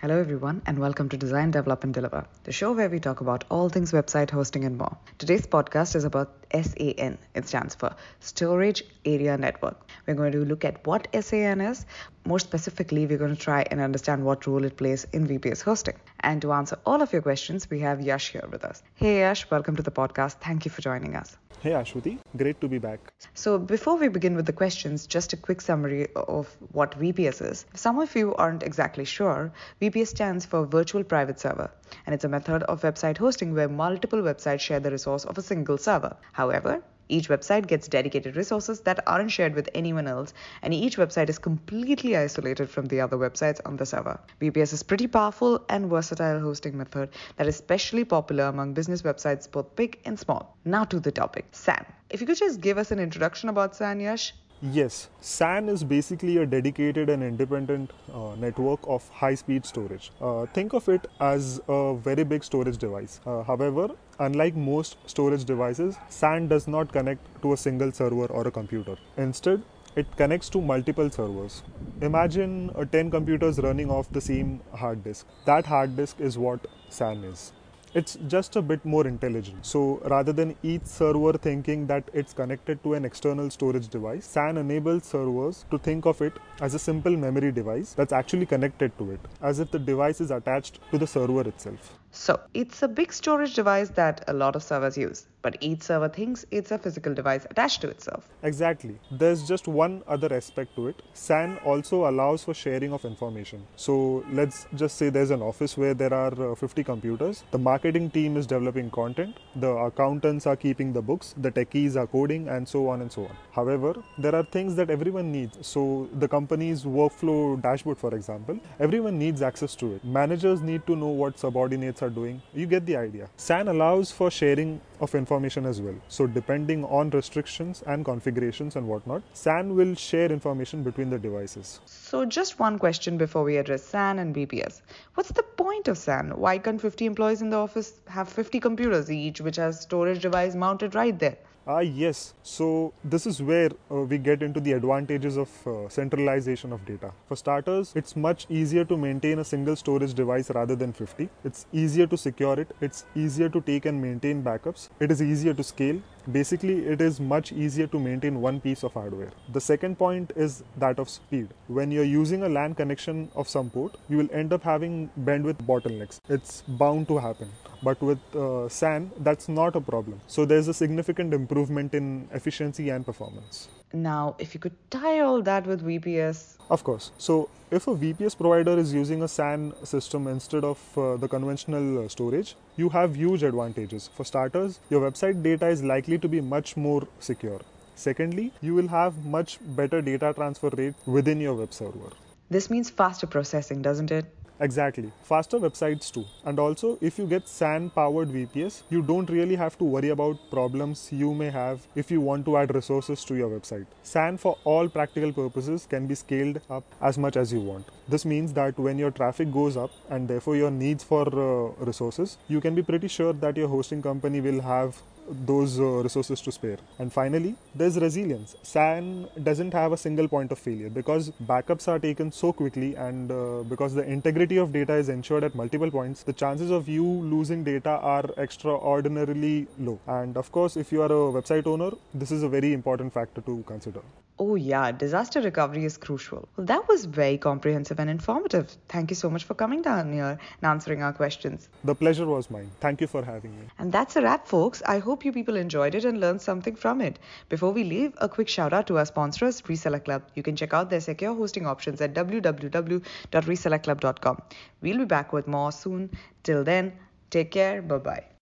Hello, everyone, and welcome to Design, Develop, and Deliver, the show where we talk about all things website hosting and more. Today's podcast is about SAN. It stands for Storage Area Network. We're going to look at what SAN is. More specifically, we're going to try and understand what role it plays in VPS hosting. And to answer all of your questions, we have Yash here with us. Hey, Yash, welcome to the podcast. Thank you for joining us. Hey Ashwati, great to be back. So, before we begin with the questions, just a quick summary of what VPS is. If some of you aren't exactly sure, VPS stands for Virtual Private Server, and it's a method of website hosting where multiple websites share the resource of a single server. However, each website gets dedicated resources that aren't shared with anyone else, and each website is completely isolated from the other websites on the server. VPS is pretty powerful and versatile hosting method that is especially popular among business websites both big and small. Now to the topic, SAN. If you could just give us an introduction about SAN, Yash. Yes, SAN is basically a dedicated and independent uh, network of high speed storage. Uh, think of it as a very big storage device. Uh, however, unlike most storage devices, SAN does not connect to a single server or a computer. Instead, it connects to multiple servers. Imagine uh, 10 computers running off the same hard disk. That hard disk is what SAN is it's just a bit more intelligent. So rather than each server thinking that it's connected to an external storage device, SAN enables servers to think of it as a simple memory device that's actually connected to it, as if the device is attached to the server itself. So, it's a big storage device that a lot of servers use, but each server thinks it's a physical device attached to itself. Exactly. There's just one other aspect to it. SAN also allows for sharing of information. So, let's just say there's an office where there are uh, 50 computers. The marketing team is developing content, the accountants are keeping the books, the techies are coding, and so on and so on. However, there are things that everyone needs. So, the company's workflow dashboard, for example, everyone needs access to it. Managers need to know what subordinates are doing. You get the idea. SAN allows for sharing of information as well. So, depending on restrictions and configurations and whatnot, SAN will share information between the devices. So, just one question before we address SAN and VPS. What's the point of SAN? Why can't 50 employees in the office have 50 computers each, which has storage device mounted right there? Ah, yes. So, this is where uh, we get into the advantages of uh, centralization of data. For starters, it's much easier to maintain a single storage device rather than 50. It's easier to secure it, it's easier to take and maintain backups, it is easier to scale. Basically, it is much easier to maintain one piece of hardware. The second point is that of speed. When you're using a LAN connection of some port, you will end up having bandwidth bottlenecks. It's bound to happen but with uh, SAN, that's not a problem. So there's a significant improvement in efficiency and performance. Now, if you could tie all that with VPS. Of course. So, if a VPS provider is using a SAN system instead of uh, the conventional uh, storage, you have huge advantages. For starters, your website data is likely to be much more secure. Secondly, you will have much better data transfer rate within your web server. This means faster processing, doesn't it? Exactly. Faster websites too. And also, if you get SAN powered VPS, you don't really have to worry about problems you may have if you want to add resources to your website. SAN, for all practical purposes, can be scaled up as much as you want. This means that when your traffic goes up and therefore your needs for uh, resources, you can be pretty sure that your hosting company will have those uh, resources to spare. And finally, there's resilience. SAN doesn't have a single point of failure because backups are taken so quickly and uh, because the integrity of data is ensured at multiple points, the chances of you losing data are extraordinarily low. And of course, if you are a website owner, this is a very important factor to consider. Oh, yeah, disaster recovery is crucial. Well, that was very comprehensive and informative. Thank you so much for coming down here and answering our questions. The pleasure was mine. Thank you for having me. And that's a wrap, folks. I hope you people enjoyed it and learned something from it. Before we leave, a quick shout out to our sponsors, Reseller Club. You can check out their secure hosting options at www.resellerclub.com. We'll be back with more soon. Till then, take care. Bye bye.